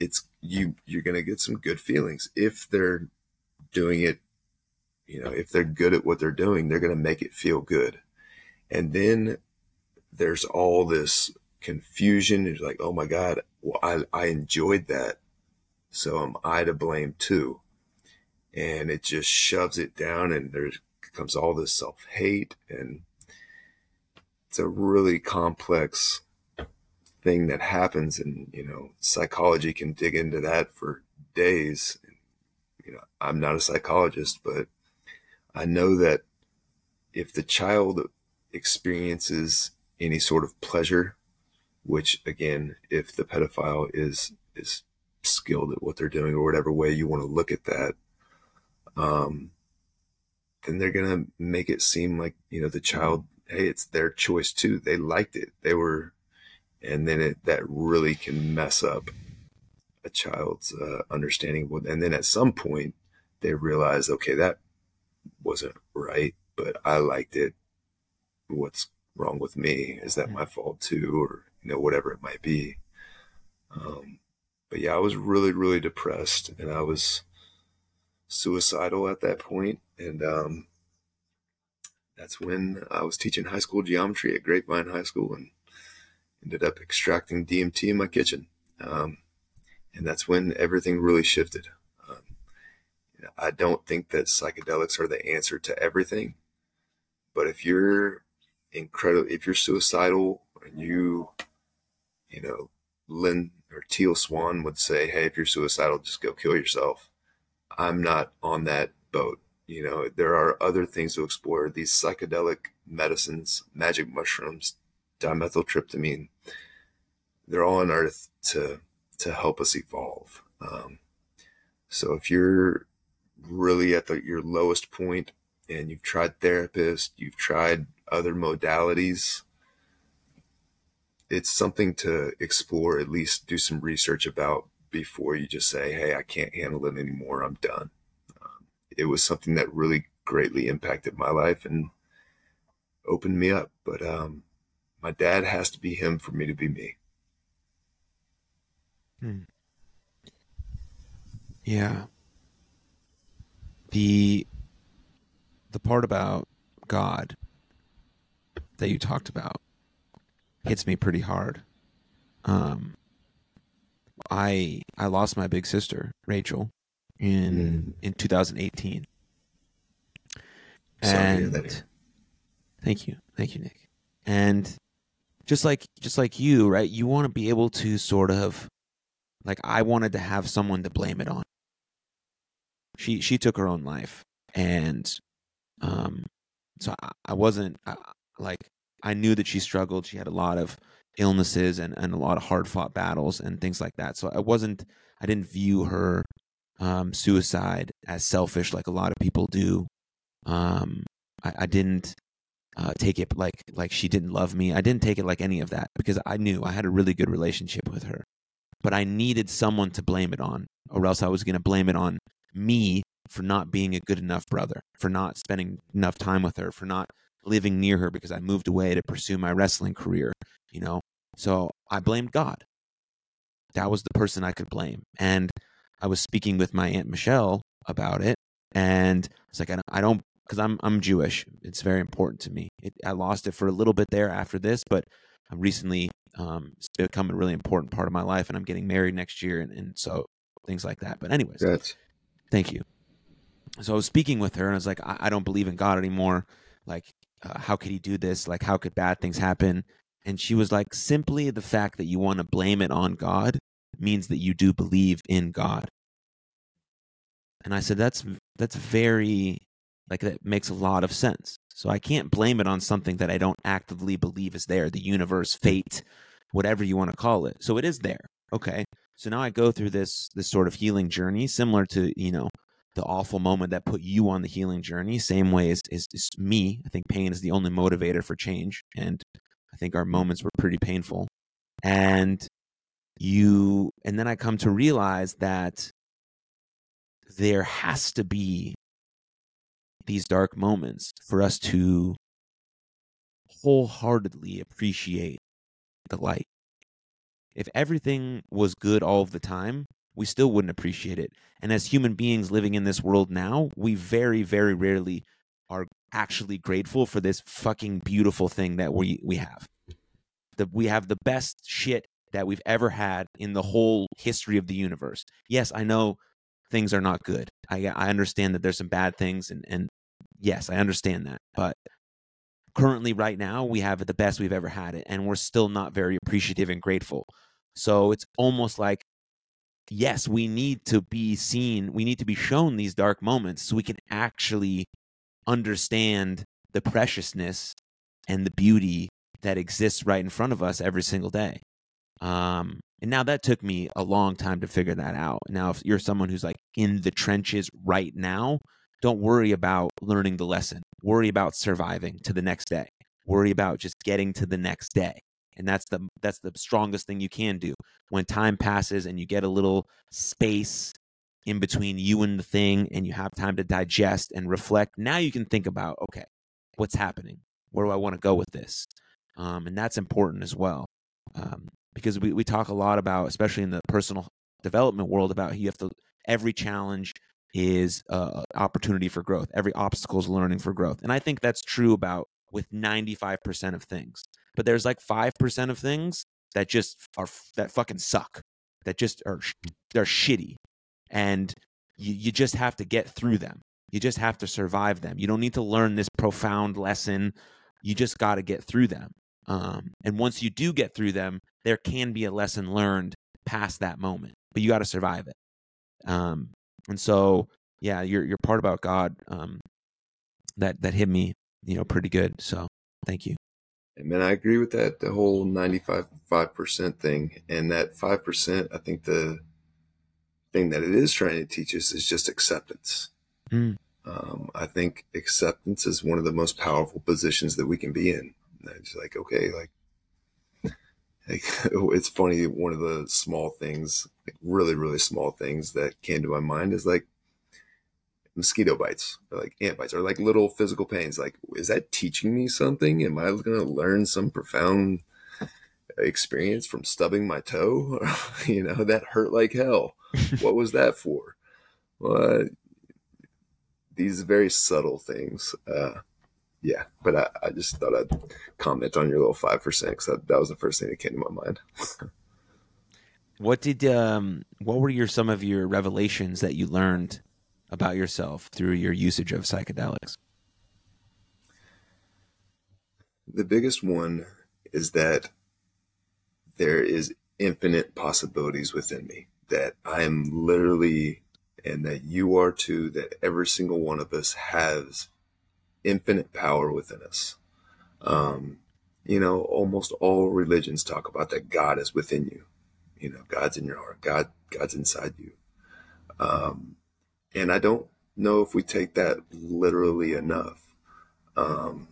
It's you, you're to get some good feelings. If they're doing it, you know, if they're good at what they're doing, they're to make it feel good. And then there's all this confusion. It's like, oh my God, well, I, I enjoyed that. So am I to blame too? And it just shoves it down and there comes all this self hate. And it's a really complex thing that happens. And, you know, psychology can dig into that for days. You know, I'm not a psychologist, but I know that if the child experiences any sort of pleasure, which again, if the pedophile is is skilled at what they're doing or whatever way you want to look at that, um, then they're gonna make it seem like you know the child. Hey, it's their choice too. They liked it. They were, and then it that really can mess up a child's uh, understanding. And then at some point, they realize, okay, that wasn't right, but I liked it. What's wrong with me? Is that my fault too, or you know, whatever it might be. Um, but yeah, I was really, really depressed, and I was suicidal at that point, and um, that's when I was teaching high school geometry at Grapevine High School, and ended up extracting DMT in my kitchen. Um, and that's when everything really shifted. Um, I don't think that psychedelics are the answer to everything, but if you're incredible, if you're suicidal and you, you know, Lynn or Teal Swan would say, "Hey, if you're suicidal, just go kill yourself." I'm not on that boat. You know, there are other things to explore. These psychedelic medicines, magic mushrooms, dimethyltryptamine, they're all on earth to to help us evolve. Um, so if you're really at the, your lowest point and you've tried therapists, you've tried other modalities, it's something to explore, at least do some research about before you just say, Hey, I can't handle it anymore. I'm done. Um, it was something that really greatly impacted my life and opened me up. But, um, my dad has to be him for me to be me. Hmm. Yeah. The the part about God that you talked about hits me pretty hard. Um I I lost my big sister, Rachel, in mm. in 2018. and thank you. Thank you, Nick. And just like just like you, right? You want to be able to sort of like I wanted to have someone to blame it on. She she took her own life, and um, so I, I wasn't I, like I knew that she struggled. She had a lot of illnesses and, and a lot of hard fought battles and things like that. So I wasn't I didn't view her um, suicide as selfish like a lot of people do. Um, I, I didn't uh, take it like like she didn't love me. I didn't take it like any of that because I knew I had a really good relationship with her but I needed someone to blame it on, or else I was going to blame it on me for not being a good enough brother, for not spending enough time with her, for not living near her because I moved away to pursue my wrestling career, you know? So I blamed God. That was the person I could blame. And I was speaking with my Aunt Michelle about it. And it's like, I don't, because I'm, I'm Jewish. It's very important to me. It, I lost it for a little bit there after this, but I recently um, it's become a really important part of my life, and I'm getting married next year, and, and so things like that. But anyways, That's... thank you. So I was speaking with her, and I was like, I, I don't believe in God anymore. Like, uh, how could He do this? Like, how could bad things happen? And she was like, simply the fact that you want to blame it on God means that you do believe in God. And I said, that's that's very like that makes a lot of sense. So I can't blame it on something that I don't actively believe is there, the universe, fate, whatever you want to call it. So it is there. Okay. So now I go through this this sort of healing journey similar to, you know, the awful moment that put you on the healing journey, same way as, as, as me. I think pain is the only motivator for change. And I think our moments were pretty painful. And you, and then I come to realize that there has to be these dark moments for us to wholeheartedly appreciate the light. If everything was good all of the time, we still wouldn't appreciate it. And as human beings living in this world now, we very, very rarely are actually grateful for this fucking beautiful thing that we, we have. The, we have the best shit that we've ever had in the whole history of the universe. Yes, I know things are not good. I I understand that there's some bad things and and yes, I understand that. But currently right now we have it the best we've ever had it and we're still not very appreciative and grateful. So it's almost like yes, we need to be seen, we need to be shown these dark moments so we can actually understand the preciousness and the beauty that exists right in front of us every single day. Um, and now that took me a long time to figure that out. Now, if you're someone who's like in the trenches right now, don't worry about learning the lesson. Worry about surviving to the next day. Worry about just getting to the next day. And that's the that's the strongest thing you can do. When time passes and you get a little space in between you and the thing and you have time to digest and reflect, now you can think about, okay, what's happening? Where do I want to go with this? Um, and that's important as well. Um, because we, we talk a lot about, especially in the personal development world, about you have to, every challenge is uh, opportunity for growth. Every obstacle is learning for growth. And I think that's true about with 95% of things. But there's like 5% of things that just are, that fucking suck, that just are, they're shitty. And you, you just have to get through them. You just have to survive them. You don't need to learn this profound lesson. You just got to get through them. Um, and once you do get through them, there can be a lesson learned past that moment, but you got to survive it. Um, and so, yeah, your your part about God um, that that hit me, you know, pretty good. So, thank you. And man, I agree with that. The whole 95 5% thing. And that 5%, I think the thing that it is trying to teach us is just acceptance. Mm. Um, I think acceptance is one of the most powerful positions that we can be in. It's like, okay, like, like, it's funny. One of the small things, like really, really small things that came to my mind is like mosquito bites or like ant bites or like little physical pains. Like, is that teaching me something? Am I going to learn some profound experience from stubbing my toe? you know, that hurt like hell. what was that for? Well, these very subtle things. Uh, yeah, but I, I, just thought I'd comment on your little five percent because that, that was the first thing that came to my mind. what did um what were your some of your revelations that you learned about yourself through your usage of psychedelics? The biggest one is that there is infinite possibilities within me. That I am literally, and that you are too. That every single one of us has infinite power within us. Um, you know, almost all religions talk about that God is within you. You know, God's in your heart. God, God's inside you. Um, and I don't know if we take that literally enough. Um,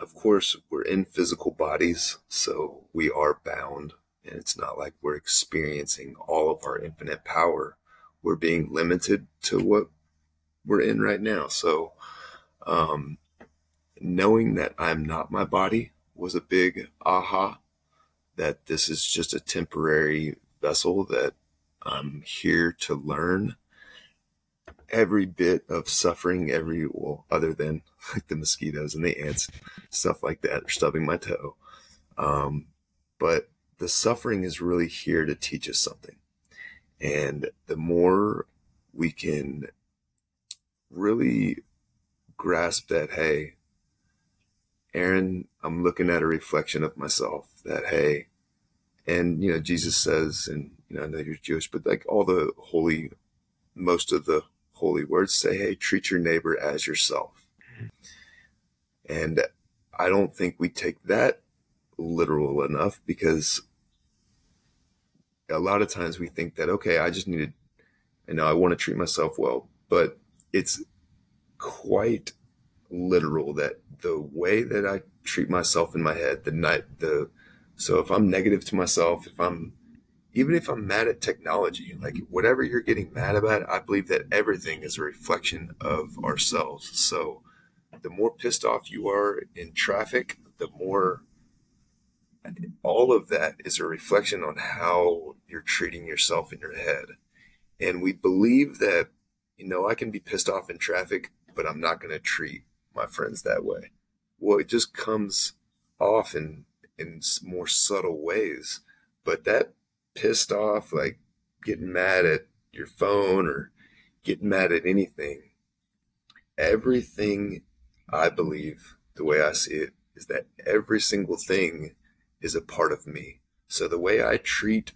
of course, we're in physical bodies, so we are bound, and it's not like we're experiencing all of our infinite power. We're being limited to what we're in right now. So, um, knowing that I'm not my body was a big aha that this is just a temporary vessel that I'm here to learn every bit of suffering every well other than like the mosquitoes and the ants stuff like that or stubbing my toe. Um, but the suffering is really here to teach us something. And the more we can really grasp that, hey, Aaron, I'm looking at a reflection of myself that, hey, and, you know, Jesus says, and, you know, I know you're Jewish, but like all the holy, most of the holy words say, hey, treat your neighbor as yourself. And I don't think we take that literal enough because a lot of times we think that, okay, I just need to, you know, I want to treat myself well, but it's quite literal that the way that I treat myself in my head, the night, the, so if I'm negative to myself, if I'm, even if I'm mad at technology, like whatever you're getting mad about, I believe that everything is a reflection of ourselves. So the more pissed off you are in traffic, the more all of that is a reflection on how you're treating yourself in your head. And we believe that, you know, I can be pissed off in traffic but I'm not going to treat my friends that way. Well, it just comes off in, in more subtle ways. But that pissed off, like getting mad at your phone or getting mad at anything, everything I believe, the way I see it, is that every single thing is a part of me. So the way I treat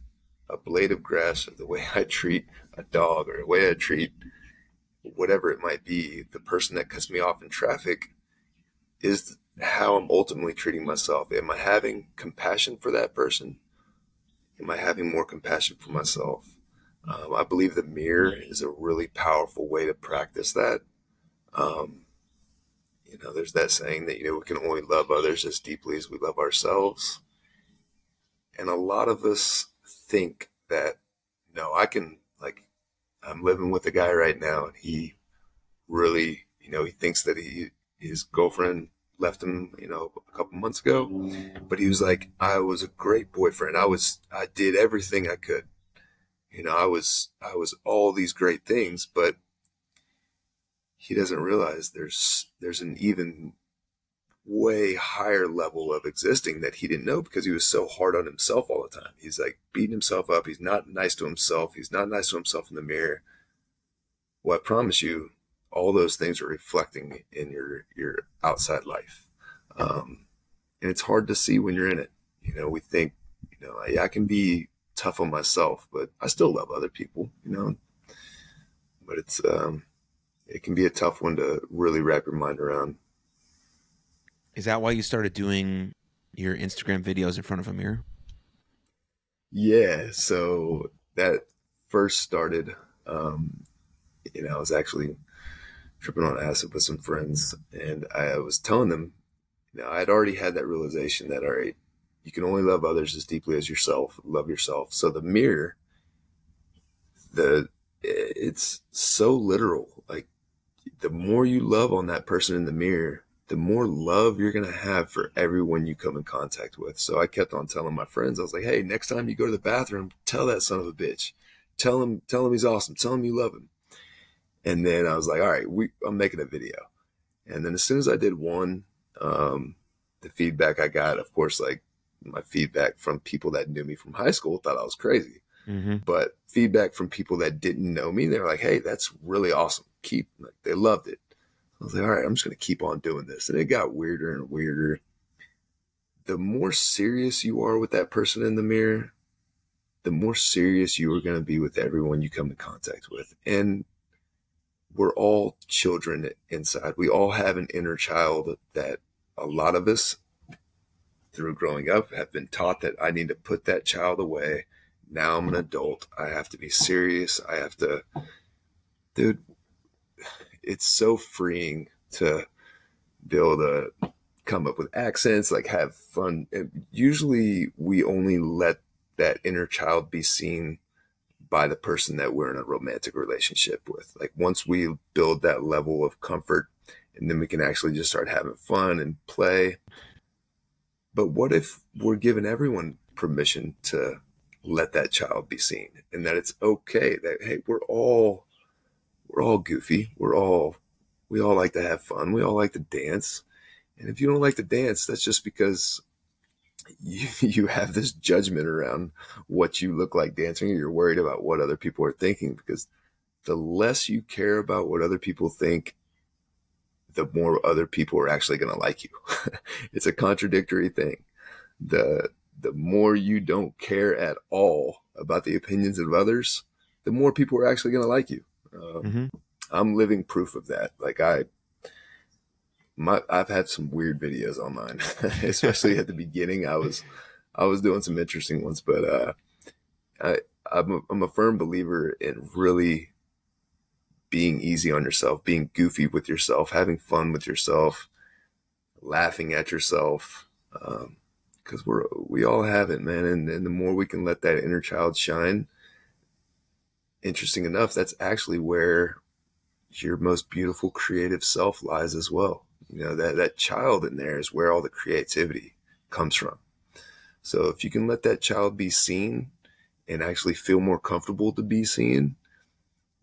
a blade of grass or the way I treat a dog or the way I treat whatever it might be, the person that cuts me off in traffic is how I'm ultimately treating myself. Am I having compassion for that person? Am I having more compassion for myself? Um, I believe the mirror is a really powerful way to practice that. Um, you know, there's that saying that, you know, we can only love others as deeply as we love ourselves. And a lot of us think that, no, I can, I'm living with a guy right now and he really, you know, he thinks that he, his girlfriend left him, you know, a couple months ago, but he was like, I was a great boyfriend. I was, I did everything I could. You know, I was, I was all these great things, but he doesn't realize there's, there's an even way higher level of existing that he didn't know because he was so hard on himself all the time. He's like beating himself up. He's not nice to himself. He's not nice to himself in the mirror. Well, I promise you, all those things are reflecting in your your outside life, um, and it's hard to see when you're in it. You know, we think, you know, I, I can be tough on myself, but I still love other people. You know, but it's um, it can be a tough one to really wrap your mind around. Is that why you started doing your Instagram videos in front of a mirror? Yeah, so that first started. Um, you know, I was actually tripping on acid with some friends, and I was telling them, you know, I had already had that realization that all right, you can only love others as deeply as yourself. Love yourself. So the mirror, the it's so literal. Like the more you love on that person in the mirror, the more love you're going to have for everyone you come in contact with. So I kept on telling my friends, I was like, hey, next time you go to the bathroom, tell that son of a bitch. Tell him, tell him he's awesome. Tell him you love him. And then I was like, all right, we, I'm making a video. And then as soon as I did one, um, the feedback I got, of course, like my feedback from people that knew me from high school thought I was crazy. Mm-hmm. But feedback from people that didn't know me, they were like, hey, that's really awesome. Keep, like, they loved it. I was like, all right, I'm just going to keep on doing this. And it got weirder and weirder. The more serious you are with that person in the mirror, the more serious you are going to be with everyone you come in contact with. And we're all children inside. We all have an inner child that a lot of us, through growing up, have been taught that I need to put that child away. Now I'm an adult. I have to be serious. I have to, dude, it's so freeing to be able to come up with accents, like have fun. usually we only let that inner child be seen by the person that we're in a romantic relationship with. Like once we build that level of comfort and then we can actually just start having fun and play. But what if we're giving everyone permission to let that child be seen and that it's okay that hey, we're all we're all goofy. We're all, we all like to have fun. We all like to dance. And if you don't like to dance, that's just because you, you have this judgment around what you look like dancing or you're worried about what other people are thinking because the less you care about what other people think, the more other people are actually going to like you. it's a contradictory thing. The, the more you don't care at all about the opinions of others, the more people are actually going to like you. Um, mm-hmm. I'm living proof of that. Like I, my, I've had some weird videos online, especially at the beginning. I was, I was doing some interesting ones, but uh, I, I'm a, I'm a firm believer in really being easy on yourself, being goofy with yourself, having fun with yourself, laughing at yourself. Um, cause we're, we all have it, man. And, and the more we can let that inner child shine, interesting enough, that's actually where your most beautiful creative self lies as well. You know, that, that child in there is where all the creativity comes from. So if you can let that child be seen and actually feel more comfortable to be seen,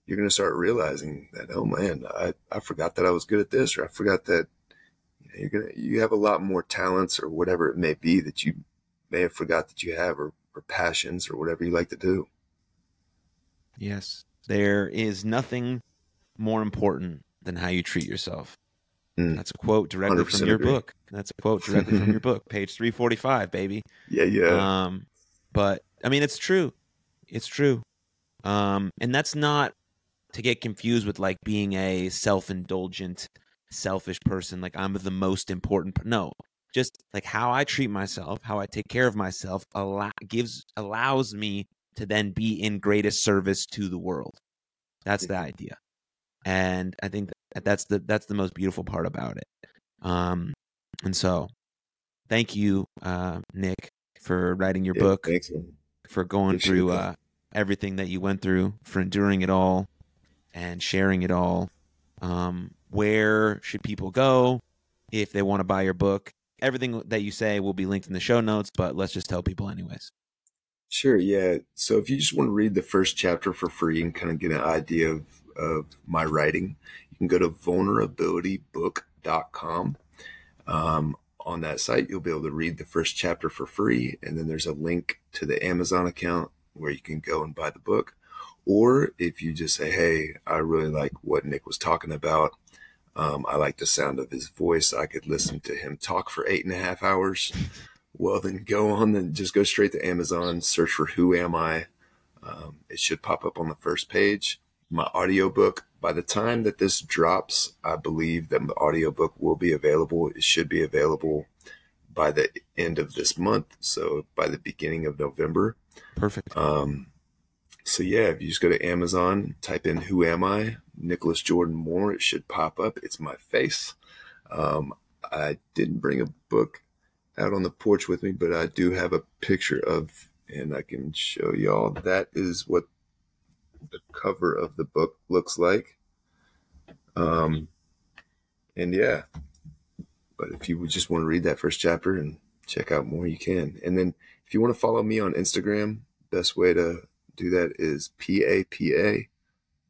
you're going to start realizing that, oh man, I, I forgot that I was good at this, or I forgot that you know, you're going to, you have a lot more talents or whatever it may be that you may have forgot that you have or, or passions or whatever you like to do. Yes. There is nothing more important than how you treat yourself. Mm. That's a quote directly from your agree. book. That's a quote directly from your book, page 345, baby. Yeah, yeah. Um, but I mean, it's true. It's true. Um, and that's not to get confused with like being a self indulgent selfish person, like I'm the most important. Per-. No, just like how I treat myself, how I take care of myself, allow, gives allows me to then be in greatest service to the world. That's the idea, and I think that that's the that's the most beautiful part about it. Um, and so, thank you, uh, Nick, for writing your Yeah, book, thanks, for going Appreciate through uh, everything that you went through, for enduring it all, and sharing it all. Um, where should people go if they want to buy your book? Everything that you say will be linked in the show notes, but let's just tell people anyways. Sure, yeah. So if you just want to read the first chapter for free and kind of get an idea of, of my writing, you can go to vulnerabilitybook.com. Um, on that site, you'll be able to read the first chapter for free. And then there's a link to the Amazon account where you can go and buy the book. Or if you just say, hey, I really like what Nick was talking about. Um, I like the sound of his voice. I could listen to him talk for eight and a half hours. Well, then go on and just go straight to Amazon, search for Who Am I? Um, it should pop up on the first page. My audiobook, by the time that this drops, I believe that the audiobook will be available. It should be available by the end of this month. So by the beginning of November. Perfect. Um, so yeah, if you just go to Amazon, type in "Who am I?" Nicholas Jordan Moore, it should pop up. It's my face. Um, I didn't bring a book out on the porch with me, but I do have a picture of, and I can show y'all. That is what the cover of the book looks like. Um, and yeah, but if you would just want to read that first chapter and check out more, you can. And then if you want to follow me on Instagram, best way to do that is P A P A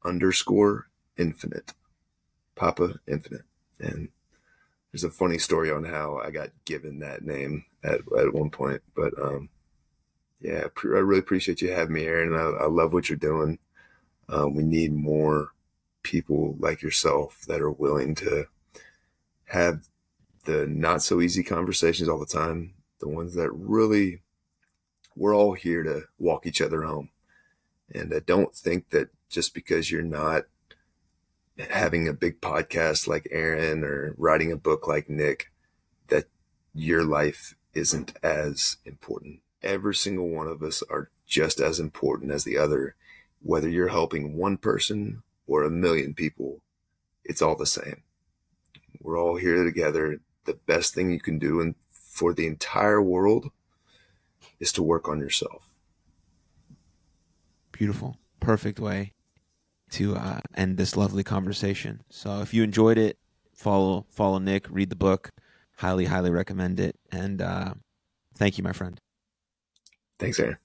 underscore infinite. Papa Infinite. And there's a funny story on how I got given that name at, at one point. But um, yeah, I really appreciate you having me, Aaron. I, I love what you're doing. Um, we need more people like yourself that are willing to have the not so easy conversations all the time, the ones that really, we're all here to walk each other home. And I don't think that just because you're not having a big podcast like Aaron or writing a book like Nick, that your life isn't as important. Every single one of us are just as important as the other. Whether you're helping one person or a million people, it's all the same. We're all here together. The best thing you can do and for the entire world is to work on yourself. Beautiful. Perfect way to uh, end this lovely conversation. So if you enjoyed it, follow follow Nick, read the book. Highly, highly recommend it. And uh, thank you, my friend. Thanks, Aaron.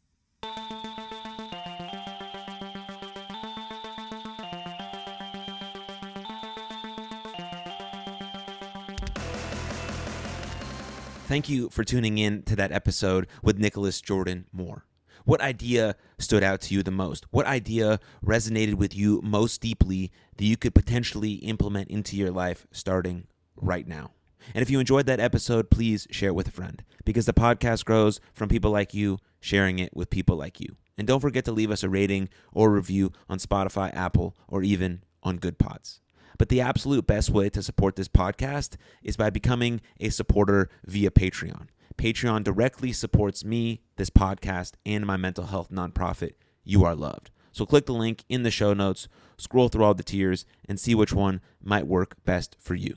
Thank you for tuning in to that episode with Nicholas Jordan Moore. What idea stood out to you the most? What idea resonated with you most deeply that you could potentially implement into your life starting right now? And if you enjoyed that episode, please share it with a friend because the podcast grows from people like you sharing it with people like you. And don't forget to leave us a rating or review on Spotify, Apple, or even on Goodpods. But the absolute best way to support this podcast is by becoming a supporter via Patreon. Patreon directly supports me, this podcast, and my mental health nonprofit, You Are Loved. So click the link in the show notes, scroll through all the tiers, and see which one might work best for you.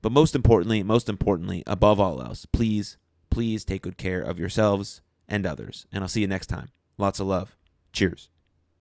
But most importantly, most importantly, above all else, please, please take good care of yourselves and others. And I'll see you next time. Lots of love. Cheers.